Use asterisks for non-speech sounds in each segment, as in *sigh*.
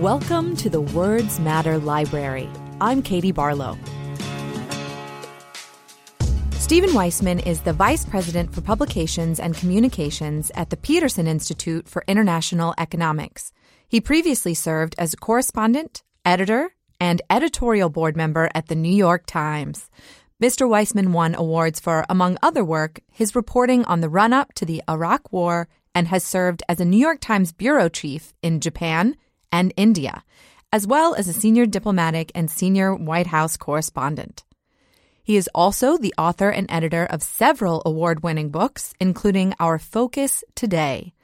Welcome to the Words Matter Library. I'm Katie Barlow. Steven Weisman is the Vice President for Publications and Communications at the Peterson Institute for International Economics. He previously served as a correspondent, editor, and editorial board member at the New York Times. Mr. Weisman won awards for, among other work, his reporting on the run up to the Iraq War and has served as a New York Times bureau chief in Japan and India, as well as a senior diplomatic and senior White House correspondent. He is also the author and editor of several award winning books, including Our Focus Today.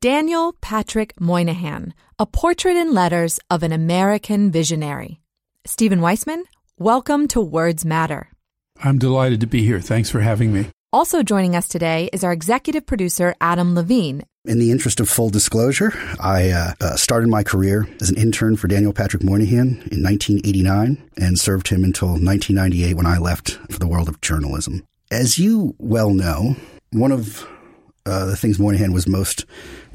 Daniel Patrick Moynihan, A Portrait in Letters of an American Visionary. Steven Weisman, welcome to Words Matter. I'm delighted to be here. Thanks for having me. Also joining us today is our executive producer, Adam Levine. In the interest of full disclosure, I uh, uh, started my career as an intern for Daniel Patrick Moynihan in 1989 and served him until 1998 when I left for the world of journalism. As you well know, one of uh, the things Moynihan was most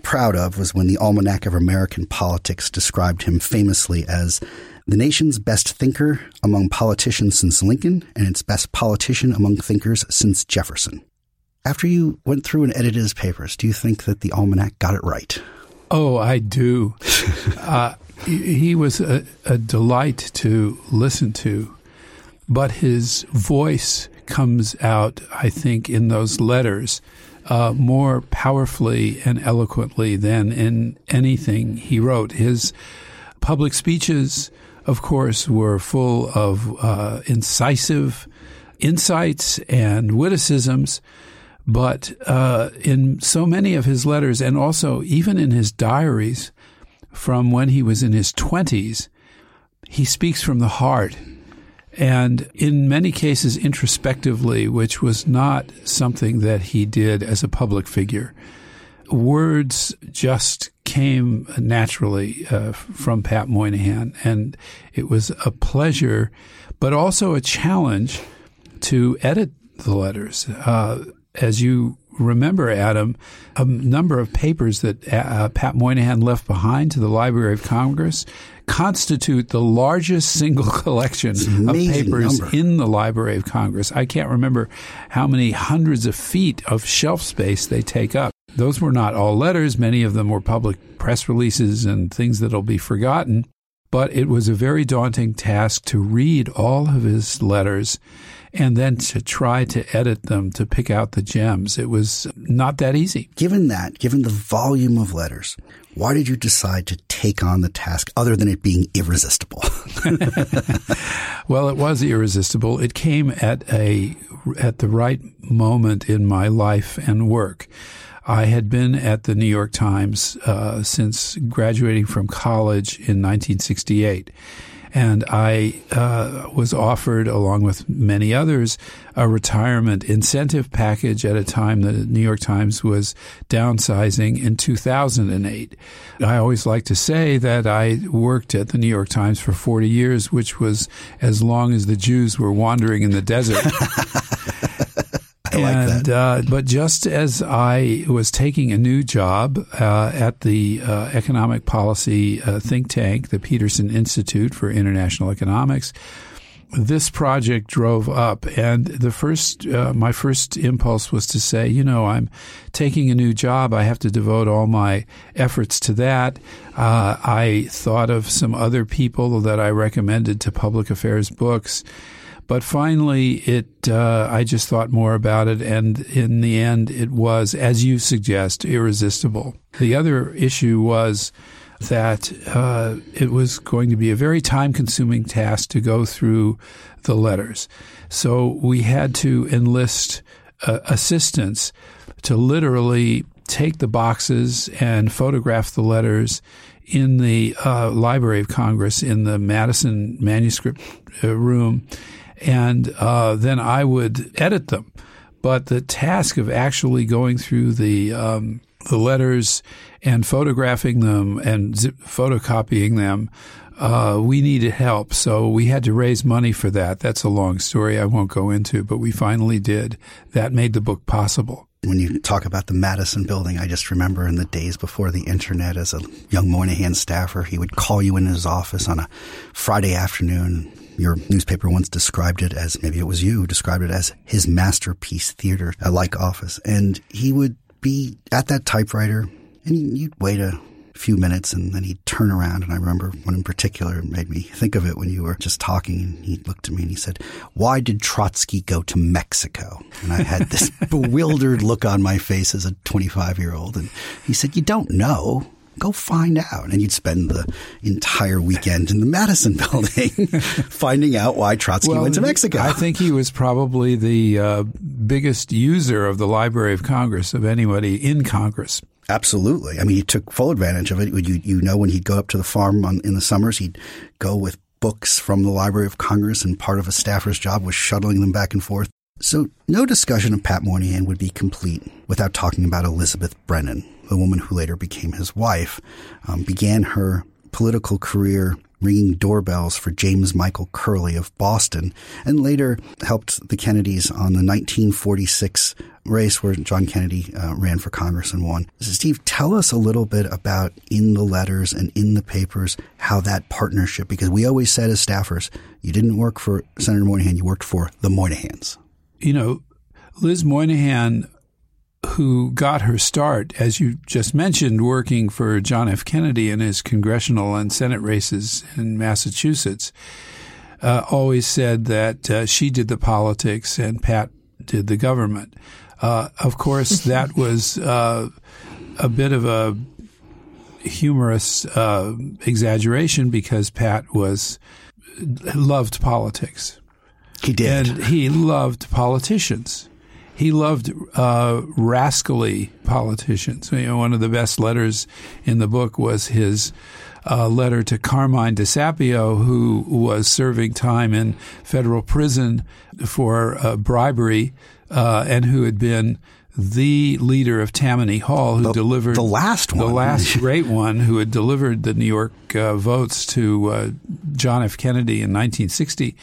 proud of was when the Almanac of American Politics described him famously as the nation's best thinker among politicians since Lincoln and its best politician among thinkers since Jefferson. After you went through and edited his papers, do you think that the Almanac got it right? Oh, I do. *laughs* uh, he was a, a delight to listen to, but his voice comes out, I think, in those letters uh, more powerfully and eloquently than in anything he wrote. His public speeches of course, were full of uh, incisive insights and witticisms. But uh, in so many of his letters, and also even in his diaries from when he was in his 20s, he speaks from the heart. And in many cases, introspectively, which was not something that he did as a public figure words just came naturally uh, from Pat Moynihan, and it was a pleasure, but also a challenge to edit the letters. Uh, as you remember, Adam, a number of papers that uh, Pat Moynihan left behind to the Library of Congress constitute the largest single *laughs* collection of papers number. in the Library of Congress. I can't remember how many hundreds of feet of shelf space they take up. Those were not all letters. Many of them were public press releases and things that'll be forgotten. But it was a very daunting task to read all of his letters and then to try to edit them to pick out the gems. It was not that easy. Given that, given the volume of letters, why did you decide to take on the task other than it being irresistible? *laughs* well, it was irresistible. It came at a at the right moment in my life and work. I had been at the New York Times uh, since graduating from college in 1968. And I uh, was offered, along with many others, a retirement incentive package at a time the New York Times was downsizing in 2008. I always like to say that I worked at the New York Times for 40 years, which was as long as the Jews were wandering in the desert. *laughs* I like and, uh, but just as I was taking a new job uh, at the uh, economic policy think tank, the Peterson Institute for International Economics, this project drove up, and the first, uh, my first impulse was to say, you know, I'm taking a new job. I have to devote all my efforts to that. Uh, I thought of some other people that I recommended to public affairs books. But finally, it uh, I just thought more about it, and in the end, it was, as you suggest, irresistible. The other issue was that uh, it was going to be a very time consuming task to go through the letters. So we had to enlist uh, assistance to literally take the boxes and photograph the letters in the uh, Library of Congress in the Madison manuscript uh, room and uh, then I would edit them. But the task of actually going through the um, the letters and photographing them and zip- photocopying them, uh, we needed help. So we had to raise money for that. That's a long story I won't go into, but we finally did. That made the book possible. when you talk about the Madison building, I just remember in the days before the internet as a young Moynihan staffer, he would call you in his office on a Friday afternoon. Your newspaper once described it as maybe it was you described it as his masterpiece theater like office. And he would be at that typewriter and you'd wait a few minutes and then he'd turn around. And I remember one in particular made me think of it when you were just talking. And he looked at me and he said, Why did Trotsky go to Mexico? And I had this *laughs* bewildered look on my face as a 25 year old. And he said, You don't know. Go find out. And you'd spend the entire weekend in the Madison *laughs* building *laughs* finding out why Trotsky well, went to Mexico. I think he was probably the uh, biggest user of the Library of Congress of anybody in Congress. Absolutely. I mean, he took full advantage of it. You, you know, when he'd go up to the farm on, in the summers, he'd go with books from the Library of Congress, and part of a staffer's job was shuttling them back and forth. So, no discussion of Pat Moynihan would be complete without talking about Elizabeth Brennan, the woman who later became his wife, um, began her political career ringing doorbells for James Michael Curley of Boston, and later helped the Kennedys on the 1946 race where John Kennedy uh, ran for Congress and won. Steve, tell us a little bit about in the letters and in the papers how that partnership, because we always said as staffers, you didn't work for Senator Moynihan, you worked for the Moynihans. You know, Liz Moynihan, who got her start, as you just mentioned, working for John F. Kennedy in his congressional and Senate races in Massachusetts, uh, always said that uh, she did the politics and Pat did the government. Uh, of course, *laughs* that was uh, a bit of a humorous uh, exaggeration because Pat was loved politics. He did, and he loved politicians. He loved uh, rascally politicians. You know, one of the best letters in the book was his uh, letter to Carmine DeSapio, who was serving time in federal prison for uh, bribery uh, and who had been the leader of Tammany Hall, who the, delivered the last one, the last *laughs* great one, who had delivered the New York uh, votes to uh, John F. Kennedy in 1960.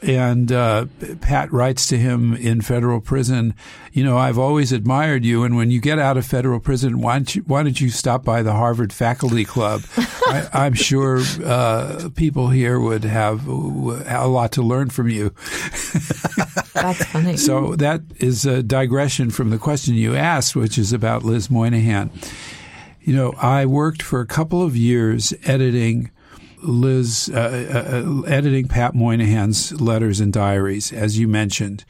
And uh, Pat writes to him in federal prison, you know, I've always admired you, and when you get out of federal prison, why don't you, why don't you stop by the Harvard Faculty Club? *laughs* I, am sure uh, people here would have a lot to learn from you. *laughs* That's funny. So that is a digression from the question you asked, which is about Liz Moynihan. You know, I worked for a couple of years editing Liz, uh, uh, editing Pat Moynihan's letters and diaries, as you mentioned.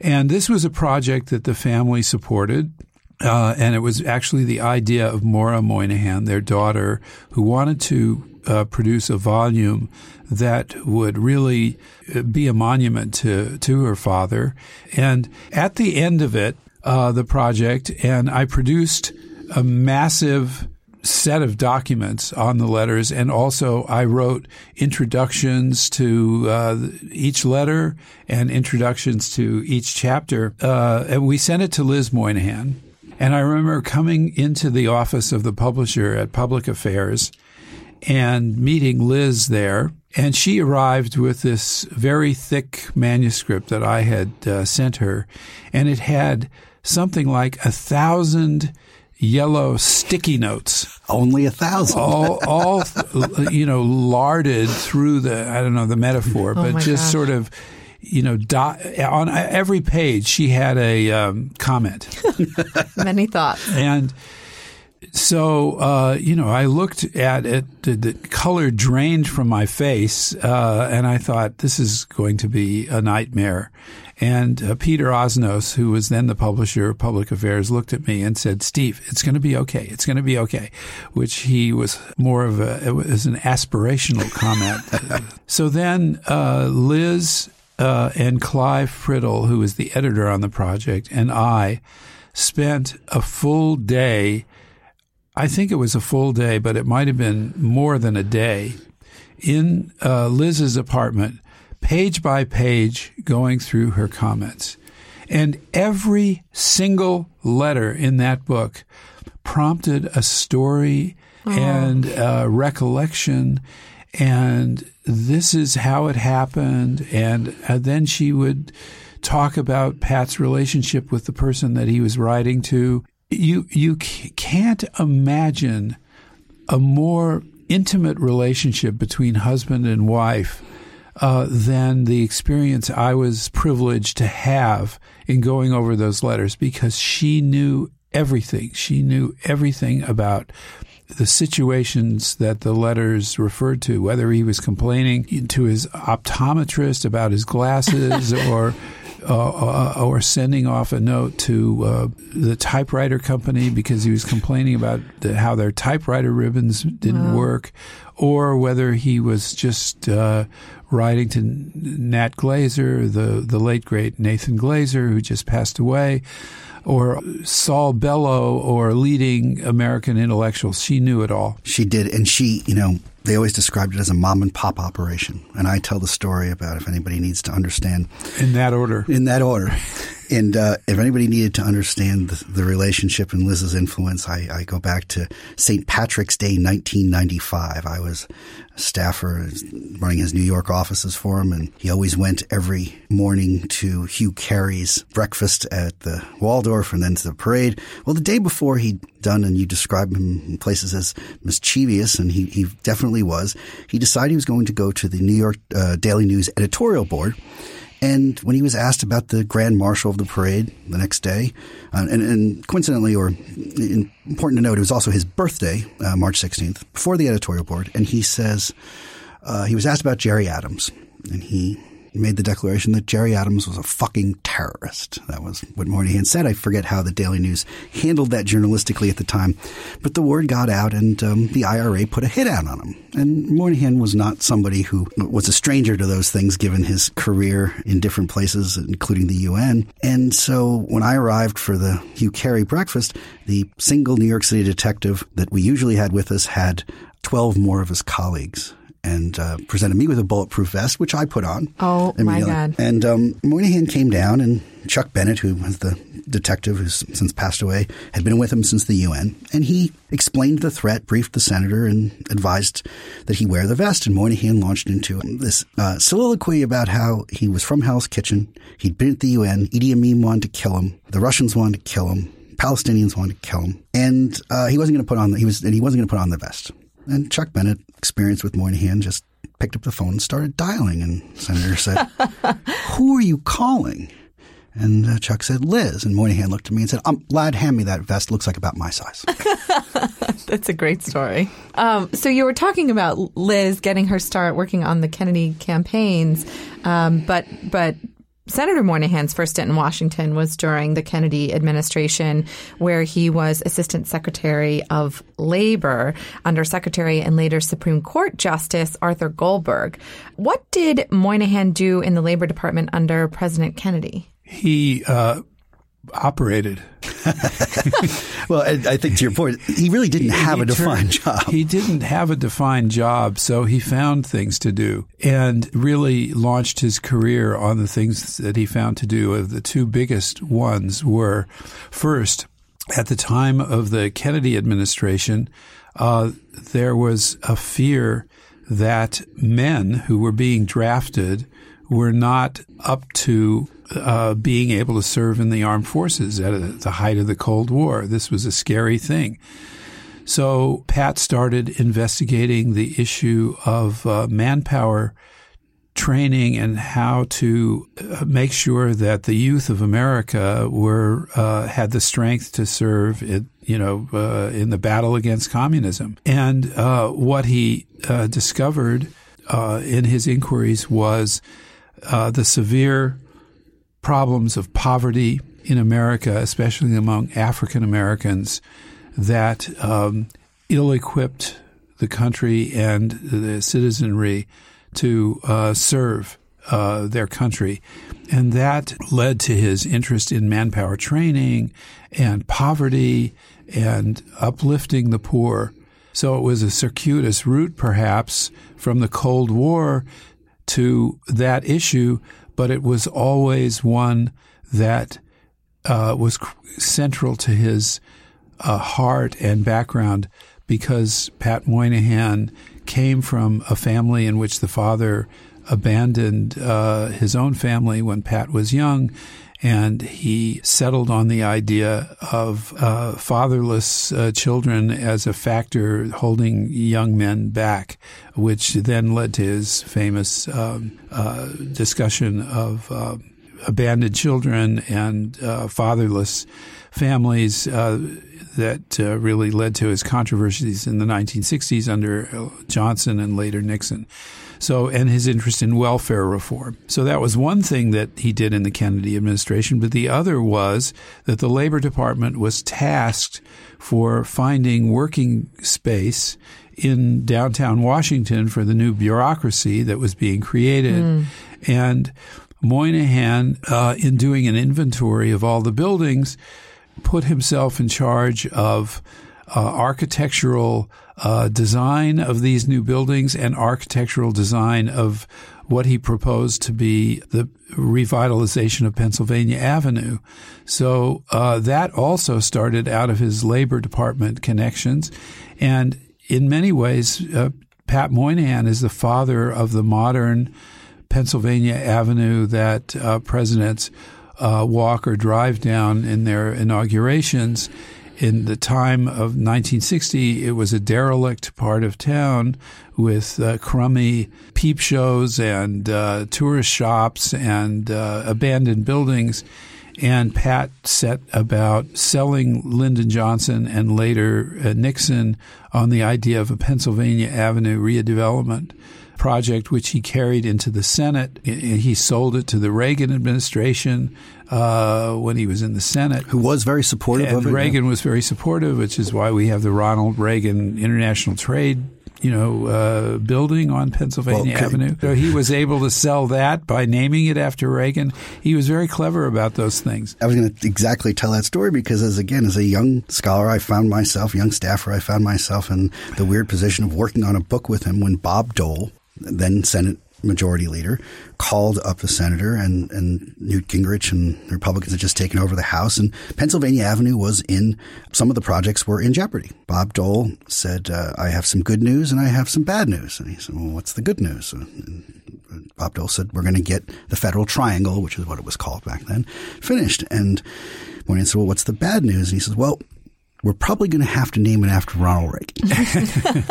And this was a project that the family supported. Uh, and it was actually the idea of Maura Moynihan, their daughter, who wanted to uh, produce a volume that would really uh, be a monument to to her father. And at the end of it, uh, the project, and I produced a massive set of documents on the letters, and also I wrote introductions to uh, each letter and introductions to each chapter. Uh, and we sent it to Liz Moynihan. And I remember coming into the office of the publisher at Public Affairs and meeting Liz there. And she arrived with this very thick manuscript that I had uh, sent her, and it had something like a thousand yellow sticky notes. Only a thousand. all, all, you know, larded through the, I don't know the metaphor, oh but just gosh. sort of, you know, dot, on every page she had a um, comment. *laughs* Many thoughts. And so, uh, you know, I looked at it, the, the color drained from my face, uh, and I thought, this is going to be a nightmare. And uh, Peter Osnos, who was then the publisher of Public Affairs, looked at me and said, Steve, it's going to be okay. It's going to be okay, which he was more of a, it was an aspirational comment. *laughs* so then uh, Liz uh, and Clive Priddle, who was the editor on the project, and I spent a full day I think it was a full day, but it might have been more than a day in uh, Liz's apartment, page by page, going through her comments. And every single letter in that book prompted a story and a recollection. And this is how it happened. And uh, then she would talk about Pat's relationship with the person that he was writing to. You you can't imagine a more intimate relationship between husband and wife uh, than the experience I was privileged to have in going over those letters because she knew everything. She knew everything about the situations that the letters referred to, whether he was complaining to his optometrist about his glasses *laughs* or uh, uh, or sending off a note to uh, the typewriter company because he was complaining about the, how their typewriter ribbons didn't wow. work, or whether he was just uh, writing to Nat Glazer, the the late great Nathan Glazer, who just passed away or Saul Bellow or leading American intellectuals. She knew it all. She did. And she, you know, they always described it as a mom and pop operation. And I tell the story about if anybody needs to understand. In that order. In that order. *laughs* And uh, if anybody needed to understand the, the relationship and Liz's influence, I, I, go back to St. Patrick's Day, 1995. I was a staffer running his New York offices for him, and he always went every morning to Hugh Carey's breakfast at the Waldorf and then to the parade. Well, the day before he'd done, and you describe him in places as mischievous, and he, he definitely was, he decided he was going to go to the New York uh, Daily News editorial board and when he was asked about the grand marshal of the parade the next day, uh, and, and, coincidentally, or in, important to note, it was also his birthday, uh, March 16th, before the editorial board, and he says uh, he was asked about Gerry Adams, and he made the declaration that Gerry Adams was a fucking terrorist. That was what Moynihan said. I forget how the Daily News handled that journalistically at the time, but the word got out and um, the IRA put a hit out on him. And Moynihan was not somebody who was a stranger to those things given his career in different places, including the UN. And so when I arrived for the Hugh Carey breakfast, the single New York City detective that we usually had with us had 12 more of his colleagues and uh, presented me with a bulletproof vest, which I put on. Oh my god! And um, Moynihan came down, and Chuck Bennett, who was the detective who's since passed away, had been with him since the UN, and he explained the threat, briefed the senator, and advised that he wear the vest. And Moynihan launched into this uh, soliloquy about how he was from Hell's Kitchen, he'd been at the UN, Idi Amin wanted to kill him, the Russians wanted to kill him, Palestinians wanted to kill him, and uh, he wasn't going to put on the, he was and he wasn't going to put on the vest. And Chuck Bennett, experienced with Moynihan, just picked up the phone and started dialing. And Senator said, *laughs* Who are you calling? And uh, Chuck said, Liz. And Moynihan looked at me and said, um, Lad, hand me that vest. Looks like about my size. *laughs* That's a great story. Um, so you were talking about Liz getting her start working on the Kennedy campaigns, um, but but Senator Moynihan's first stint in Washington was during the Kennedy administration, where he was Assistant Secretary of Labor under Secretary and later Supreme Court Justice Arthur Goldberg. What did Moynihan do in the Labor Department under President Kennedy? He uh, operated. *laughs* well, I think to your point, he really didn't have he a defined turned, job. He didn't have a defined job, so he found things to do and really launched his career on the things that he found to do. The two biggest ones were first, at the time of the Kennedy administration, uh, there was a fear that men who were being drafted were not up to uh, being able to serve in the armed forces at the height of the Cold War. This was a scary thing. So Pat started investigating the issue of uh, manpower training and how to uh, make sure that the youth of America were uh, had the strength to serve you know, uh, in the battle against communism. And uh, what he uh, discovered uh, in his inquiries was the severe problems of poverty in America, especially among African Americans, that um, ill equipped the country and the citizenry to uh, serve uh, their country. And that led to his interest in manpower training and poverty and uplifting the poor. So it was a circuitous route, perhaps, from the Cold War to that issue, but it was always one that uh, was central to his uh, heart and background because Pat Moynihan came from a family in which the father abandoned uh, his own family when Pat was young and he settled on the idea of uh, fatherless uh, children as a factor holding young men back, which then led to his famous um, uh, discussion of uh, abandoned children and uh, fatherless families uh, that really led to his controversies in the 1960s under Johnson and later Nixon. So, and his interest in welfare reform. So that was one thing that he did in the Kennedy administration. But the other was that the Labor Department was tasked for finding working space in downtown Washington for the new bureaucracy that was being created. Mm. And Moynihan, uh, in doing an inventory of all the buildings, put himself in charge of uh, architectural uh, design of these new buildings and architectural design of what he proposed to be the revitalization of Pennsylvania Avenue. So uh, that also started out of his Labor Department connections. And in many ways, uh, Pat Moynihan is the father of the modern Pennsylvania Avenue that uh, presidents uh, walk or drive down in their inaugurations in the time of 1960, it was a derelict part of town with uh, crummy peep shows and uh, tourist shops and uh, abandoned buildings. And Pat set about selling Lyndon Johnson and later uh, Nixon on the idea of a Pennsylvania Avenue redevelopment project, which he carried into the Senate. He sold it to the Reagan administration uh, when he was in the Senate. Who was very supportive and of it. Reagan yeah. was very supportive, which is why we have the Ronald Reagan International Trade you know, uh, building on Pennsylvania well, Avenue. So he was able to sell that by naming it after Reagan. He was very clever about those things. I was going to exactly tell that story because, as again, as a young scholar, I found myself, young staffer, I found myself in the weird position of working on a book with him when Bob Dole, then Senate majority leader, called up the senator, and, and Newt Gingrich and the Republicans had just taken over the House, and Pennsylvania Avenue was in, some of the projects were in jeopardy. Bob Dole said, uh, I have some good news and I have some bad news. And he said, well, what's the good news? And Bob Dole said, we're going to get the Federal Triangle, which is what it was called back then, finished. And Moynihan said, well, what's the bad news? And he says, well, we're probably going to have to name it after Ronald Reagan.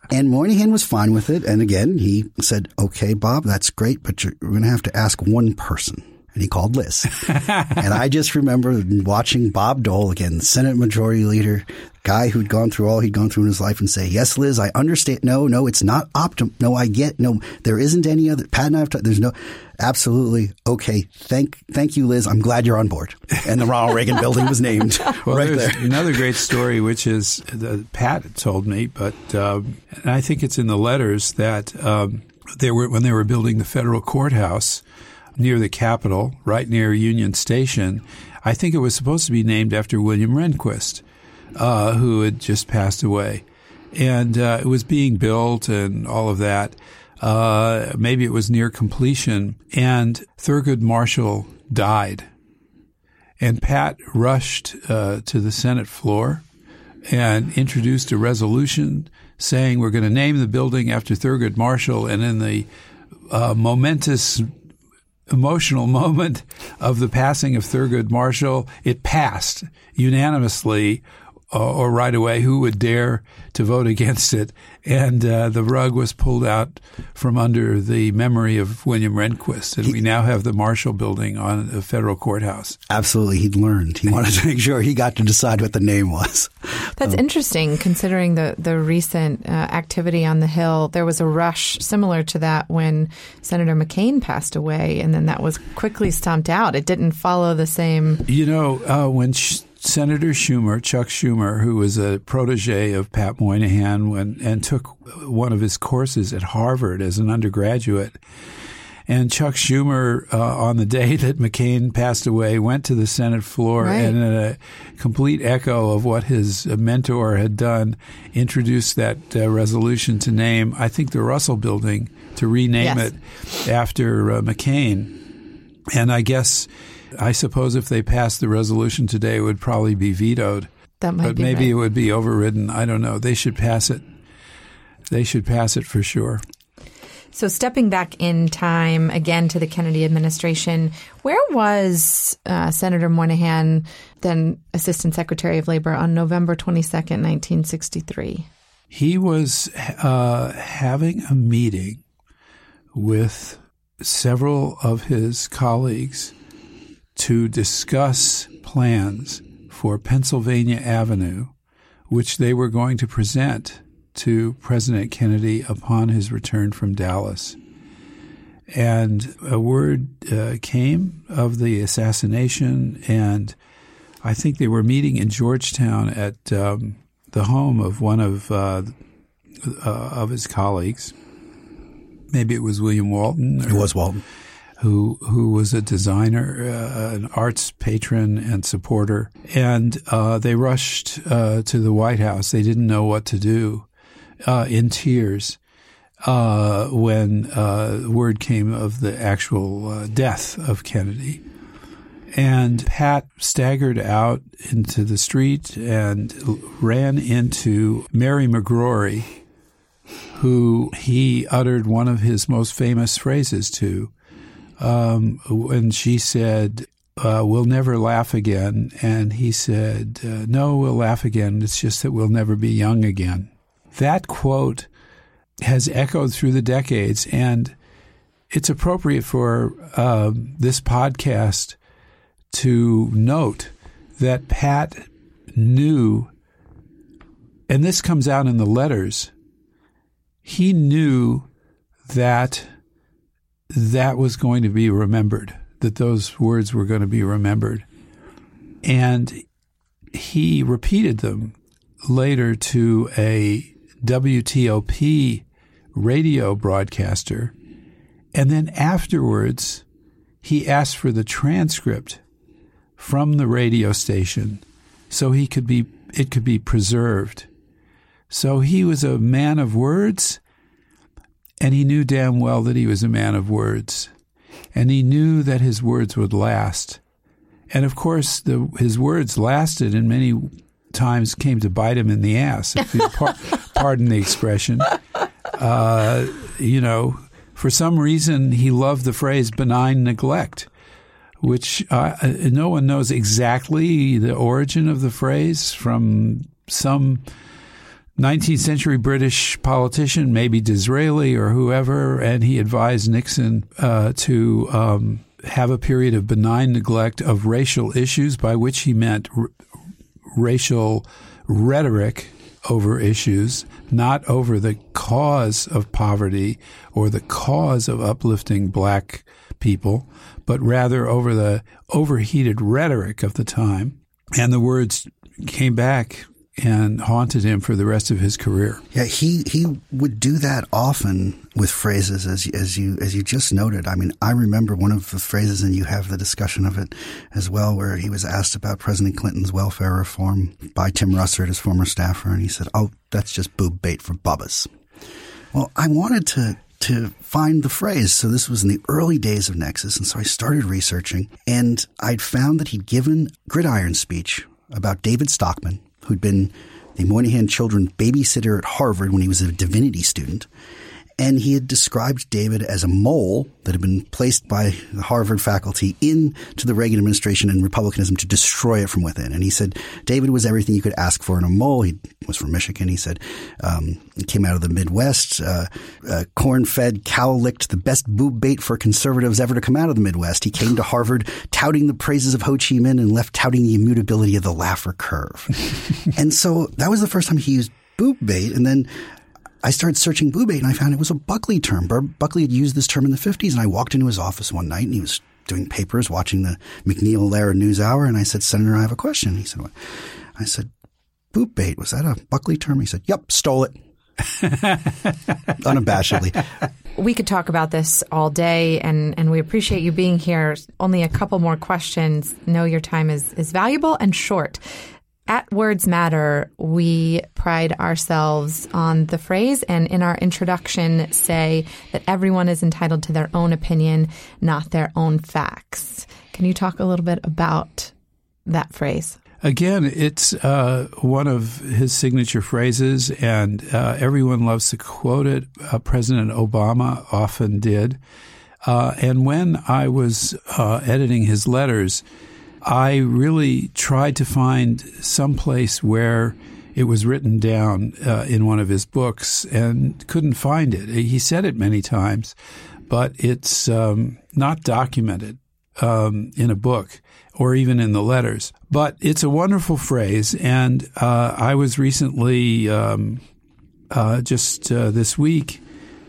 *laughs* and Moynihan was fine with it. And again, he said, okay, Bob, that's great, but you're going to have to ask one person. And he called Liz. *laughs* and I just remember watching Bob Dole, again, Senate Majority Leader, guy who'd gone through all he'd gone through in his life and say, yes, Liz, I understand. No, no, it's not optimal. No, I get, no, there isn't any other, Pat and I have, t- there's no, absolutely. Okay. Thank, thank you, Liz. I'm glad you're on board. And the Ronald Reagan building was named *laughs* well, right there. Another great story, which is the, Pat told me, but, um, and I think it's in the letters that, um, they were, when they were building the federal courthouse near the Capitol, right near Union Station, I think it was supposed to be named after William Rehnquist uh, who had just passed away. And uh, it was being built and all of that. Uh, maybe it was near completion. And Thurgood Marshall died. And Pat rushed uh, to the Senate floor and introduced a resolution saying we're going to name the building after Thurgood Marshall. And in the uh, momentous emotional *laughs* moment of the passing of Thurgood Marshall, it passed unanimously or right away who would dare to vote *laughs* against it. And uh, the rug was pulled out from under the memory of William Rehnquist. And he, we now have the Marshall Building on the federal courthouse. Absolutely. He'd learned. He wanted to make sure he got to decide what the name was. That's um, interesting considering the, the recent uh, activity on the Hill. There was a rush similar to that when Senator McCain passed away, and then that was quickly stomped out. It didn't follow the same. You know, uh, when. Sh- Senator Schumer, Chuck Schumer, who was a protege of Pat Moynihan when, and took one of his courses at Harvard as an undergraduate. And Chuck Schumer, uh, on the day *laughs* that McCain passed away, went to the Senate floor right. and, in a complete echo of what his mentor had done, introduced that uh, resolution to name, I think, the Russell Building, to rename yes. it after uh, McCain. And I guess I suppose if they passed the resolution today, it would probably be vetoed. That might but be maybe right. it would be overridden. I don't know. They should pass it. They should pass it for sure. So, stepping back in time again to the Kennedy administration, where was uh, Senator Moynihan, then Assistant Secretary of Labor, on November 22nd, 1963? He was uh, having a meeting with several of his colleagues to discuss plans for Pennsylvania Avenue, which they were going to present to President Kennedy upon his return from Dallas. And a word uh, came of the assassination, and I think they were meeting in Georgetown at um, the home of one of uh, uh, of his colleagues. Maybe it was William Walton. It was Walton who who was a designer, uh, an arts patron and supporter, and uh, they rushed uh, to the White House. They didn't know what to do, uh, in tears, uh, when uh, word came of the actual death of Kennedy. And Pat staggered out into the street and ran into Mary McGrory, who he uttered one of his most famous phrases to um, when she said, uh, We'll never laugh again. And he said, uh, No, we'll laugh again. It's just that we'll never be young again. That quote has echoed through the decades, and it's appropriate for uh, this podcast to note that Pat knew, and this comes out in the letters, he knew that that was going to be remembered, that those words were going to be remembered. And he repeated them later to a WTOP radio broadcaster. And then afterwards, he asked for the transcript from the radio station so he could be it could be preserved. So he was a man of words and he knew damn well that he was a man of words. And he knew that his words would last. And of course, the, his words lasted and many times came to bite him in the ass, if you par- *laughs* pardon the expression. Uh, you know, for some reason, he loved the phrase benign neglect, which uh, no one knows exactly the origin of the phrase from some 19th century British politician, maybe Disraeli or whoever, and he advised Nixon uh, to um, have a period of benign neglect of racial issues, by which he meant r- racial rhetoric over issues, not over the cause of poverty or the cause of uplifting black people, but rather over the overheated rhetoric of the time. And the words came back and haunted him for the rest of his career. Yeah, he he would do that often with phrases as as you as you just noted. I mean, I remember one of the phrases, and you have the discussion of it as well, where he was asked about President Clinton's welfare reform by Tim Russert, his former staffer, and he said, "Oh, that's just boob bait for bubbas." Well, I wanted to to find the phrase. So this was in the early days of Nexis. And so I started researching and I'd found that he'd given gridiron speech about David Stockman, who'd been the Moynihan children's babysitter at Harvard when he was a divinity student and he had described David as a mole that had been placed by the Harvard faculty into the Reagan administration and republicanism to destroy it from within. And he said David was everything you could ask for in a mole. He was from Michigan. He said um, he came out of the Midwest, uh, uh, corn-fed, cow-licked, the best boob bait for conservatives ever to come out of the Midwest. He came to Harvard touting the praises of Ho Chi Minh and left touting the immutability of the Laffer curve. *laughs* and so that was the first time he used boob bait. And then I started searching boob bait and I found it was a Buckley term. Buckley had used this term in the 50s and I walked into his office one night and he was doing papers, watching the MacNeil Lehrer News Hour and I said, Senator, I have a question. He said, what? I said, boob bait, was that a Buckley term? He said, yep, stole it. *laughs* Unabashedly. We could talk about this all day and, and we appreciate you being here. Only a couple more questions. Know your time is, is valuable and short. At Words Matter, we pride ourselves on the phrase and in our introduction say that everyone is entitled to their own opinion, not their own facts. Can you talk a little bit about that phrase? Again, it's uh, one of his signature phrases, and uh, everyone loves to quote it. Uh, President Obama often did. Uh, and when I was uh, editing his letters, I really tried to find some place where it was written down uh, in one of his books and couldn't find it. He said it many times, but it's um, not documented um, in a book or even in the letters. But it's a wonderful phrase, and uh, I was recently um, uh, just uh, this week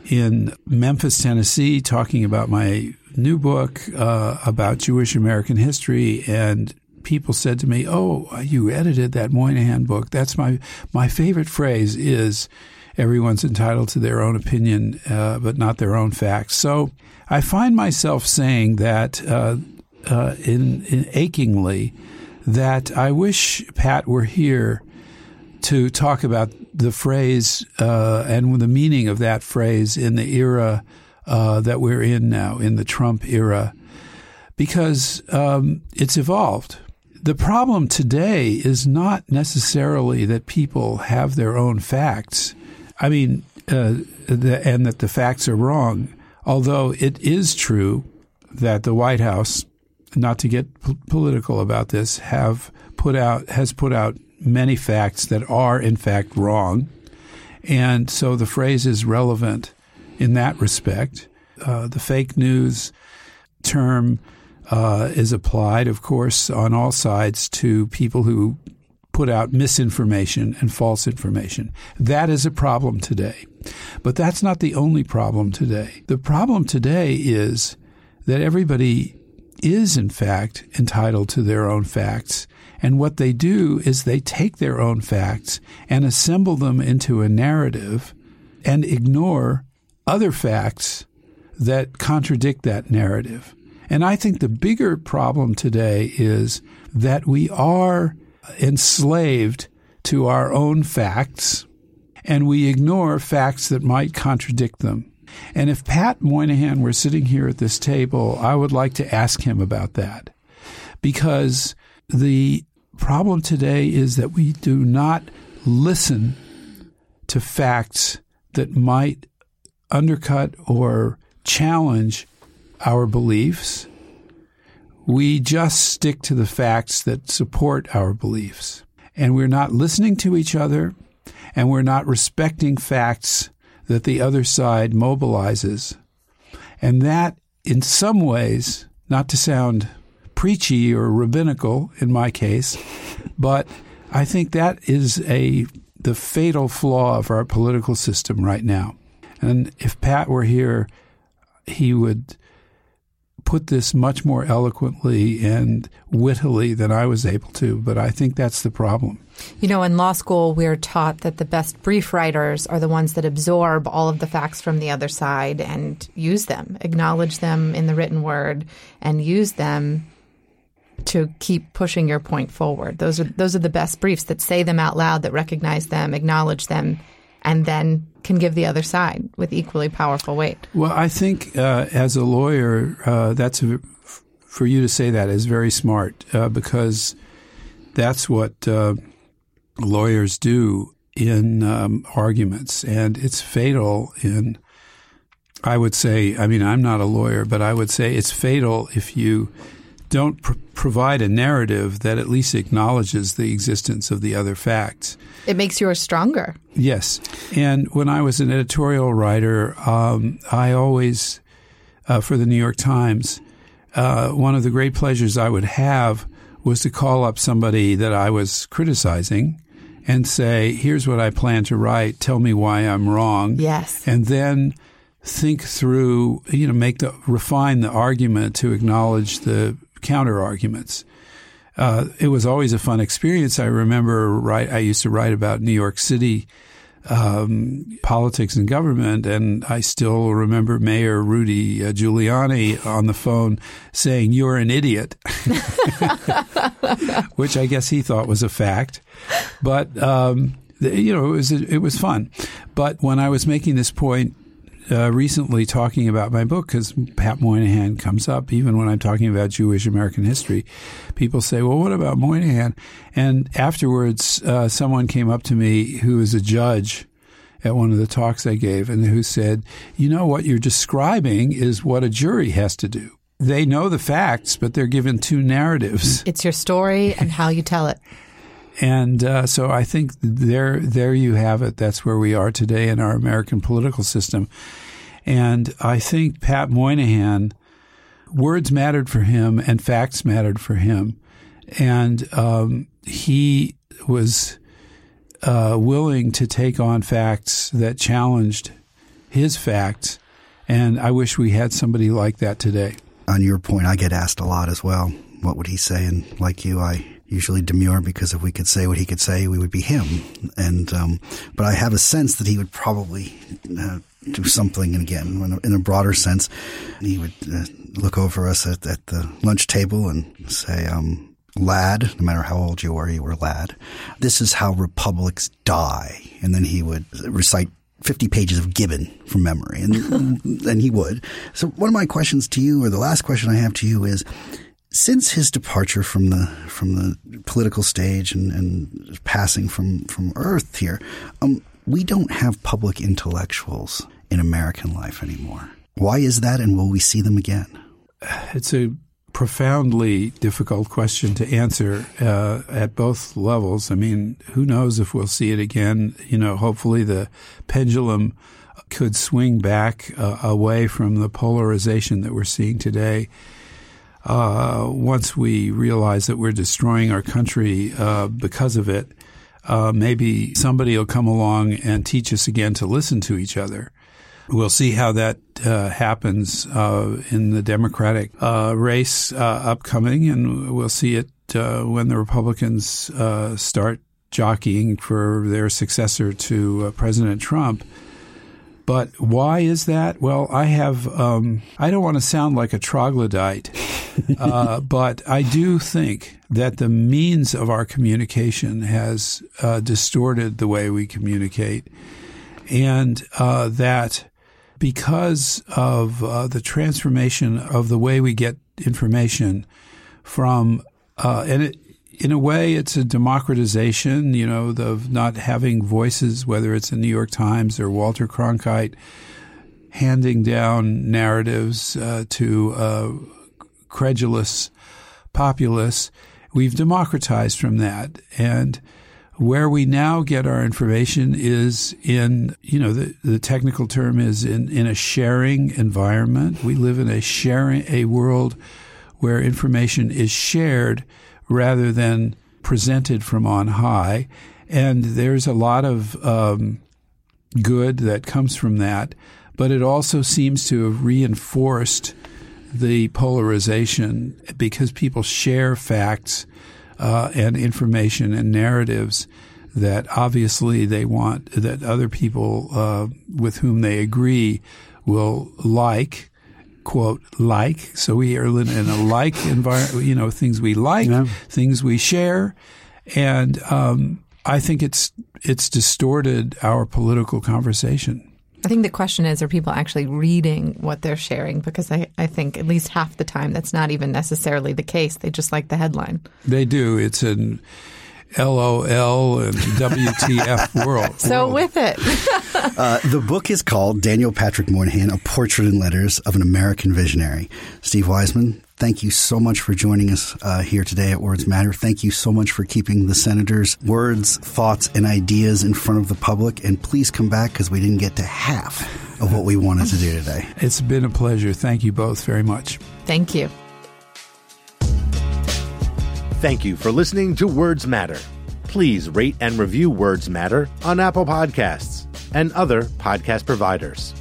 in Memphis, Tennessee, talking about my new book uh, about Jewish American history, and people said to me, "Oh, you edited that Moynihan book. That's my my favorite phrase is." Everyone's entitled to their own opinion, uh, but not their own facts. So I find myself saying that uh, uh, in, in achingly that I wish Pat were here to talk about the phrase uh, and the meaning of that phrase in the era uh, that we're in now, in the Trump era, because um, it's evolved. The problem today is not necessarily that people have their own facts. I mean, uh, the, and that the facts are wrong, although it is true that the White House not to get p- political about this, have put out has put out many facts that are in fact wrong, and so the phrase is relevant in that respect. Uh, the fake news term uh, is applied, of course, on all sides to people who put out misinformation and false information. That is a problem today. But that's not the only problem today. The problem today is that everybody is, in fact, entitled to their own facts. And what they do is they take their own facts and assemble them into a narrative and ignore other facts that contradict that narrative. And I think the bigger problem today is that we are enslaved to our own facts and we ignore facts that might contradict them. And if Pat Moynihan were sitting here at this table, I would like to ask him about that. Because the problem today is that we do not listen to facts that might undercut or challenge our beliefs. We just stick to the facts that support our beliefs. And we're not listening to each other and we're not respecting facts that the other side mobilizes. And that, in some ways, not to sound preachy or rabbinical in my case, but I think that is a the fatal flaw of our political system right now. And if Pat were here, he would put this much more eloquently and wittily than I was able to, but I think that's the problem. You know, in law school, we're taught that the best brief writers are the ones that absorb all of the facts from the other side and use them, acknowledge them in the written word, and use them to keep pushing your point forward. Those are those are the best briefs that say them out loud, that recognize them, acknowledge them, and then can give the other side with equally powerful weight. Well, I think uh, as a lawyer, uh, that's a, for you to say that is very smart uh, because that's what uh, lawyers do in um, arguments, and it's fatal in. I would say, I mean, I'm not a lawyer, but I would say it's fatal if you don't pr- provide a narrative that at least acknowledges the existence of the other facts. It makes yours stronger. Yes. And when I was an editorial writer, um, I always, uh, for the New York Times, uh, one of the great pleasures I would have was to call up somebody that I was criticizing and say, here's what I plan to write. Tell me why I'm wrong. Yes. And then think through, you know, make the, refine the argument to acknowledge the counter arguments. Uh, it was always a fun experience. I remember write, I used to write about New York City um, politics and government, and I still remember Mayor Rudy uh, Giuliani on the phone saying, "You're an idiot," *laughs* which I guess he thought was a fact. But um, you know, it was it was fun. But when I was making this point uh, recently talking about my book because Pat Moynihan comes up. Even when I'm talking about Jewish American history, people say, "Well, what about Moynihan?" And afterwards, uh, someone came up to me who is a judge at one of the talks I gave, and who said, "You know what you're describing is what a jury has to do." They know the facts, but they're given two narratives. It's your story and how you tell it. *laughs* And uh, so I think there, there you have it. That's where we are today in our American political system. And I think Pat Moynihan, words mattered for him and facts mattered for him. And um, he was uh, willing to take on facts that challenged his facts. And I wish we had somebody like that today. On your point, I get asked a lot as well. What would he say? And like you, I usually demure because if we could say what he could say, we would be him. And um, but I have a sense that he would probably uh, do something. And again, in a, in a broader sense, he would uh, look over us at, at, the lunch table and say. Um, lad, no matter how old you were, you were lad. This is how republics die. And then he would recite 50 pages of Gibbon from memory. And, *laughs* and he would. So one of my questions to you, or the last question I have to you is, since his departure from the from the political stage and, and passing from from Earth here, um, we don't have public intellectuals in American life anymore. Why is that, and will we see them again? It's a profoundly difficult question to answer uh, at both levels. I mean, who knows if we'll see it again? You know, hopefully the pendulum could swing back uh, away from the polarization that we're seeing today uh, once we realize that we're destroying our country uh, because of it, uh, maybe somebody will come along and teach us again to listen to each other. We'll see how that uh, happens uh, in the Democratic uh, race upcoming, and we'll see it when the Republicans start jockeying for their successor to President Trump. But why is that? Well, I have, um, I don't want to sound like a troglodyte, *laughs* uh, but I do think that the means of our communication has uh, distorted the way we communicate. And uh, that because of uh, the transformation of the way we get information from, uh, and it, in a way, it's a democratization, you know, of not having voices, whether it's the New York Times or Walter Cronkite handing down narratives uh, to credulous populace. We've democratized from that. And where we now get our information is in, you know, the, the technical term is in, in a sharing environment. We live in a sharing, a world where information is shared rather than presented from on high. And there's a lot of um, good that comes from that, but it also seems to have reinforced the polarization because people share facts uh, and information and narratives that obviously they want that other people uh, with whom they agree will like quote like. So we are in a like environment. You know, things we like, yeah. things we share, and um, I think it's it's distorted our political conversation. I think the question is are people actually reading what they're sharing? Because I, I think at least half the time that's not even necessarily the case. They just like the headline. They do. It's an LOL and WTF *laughs* world. So world. with it. *laughs* uh, the book is called Daniel Patrick Moynihan, A Portrait in Letters of an American Visionary. Steve Weisman, thank you so much for joining us uh, here today at Words Matter. Thank you so much for keeping the senator's words, thoughts, and ideas in front of the public. And please come back because we didn't get to half of what we wanted to do today. It's been a pleasure. Thank you both very much. Thank you. Thank you for listening to Words Matter. Please rate and review Words Matter on Apple Podcasts and other podcast providers.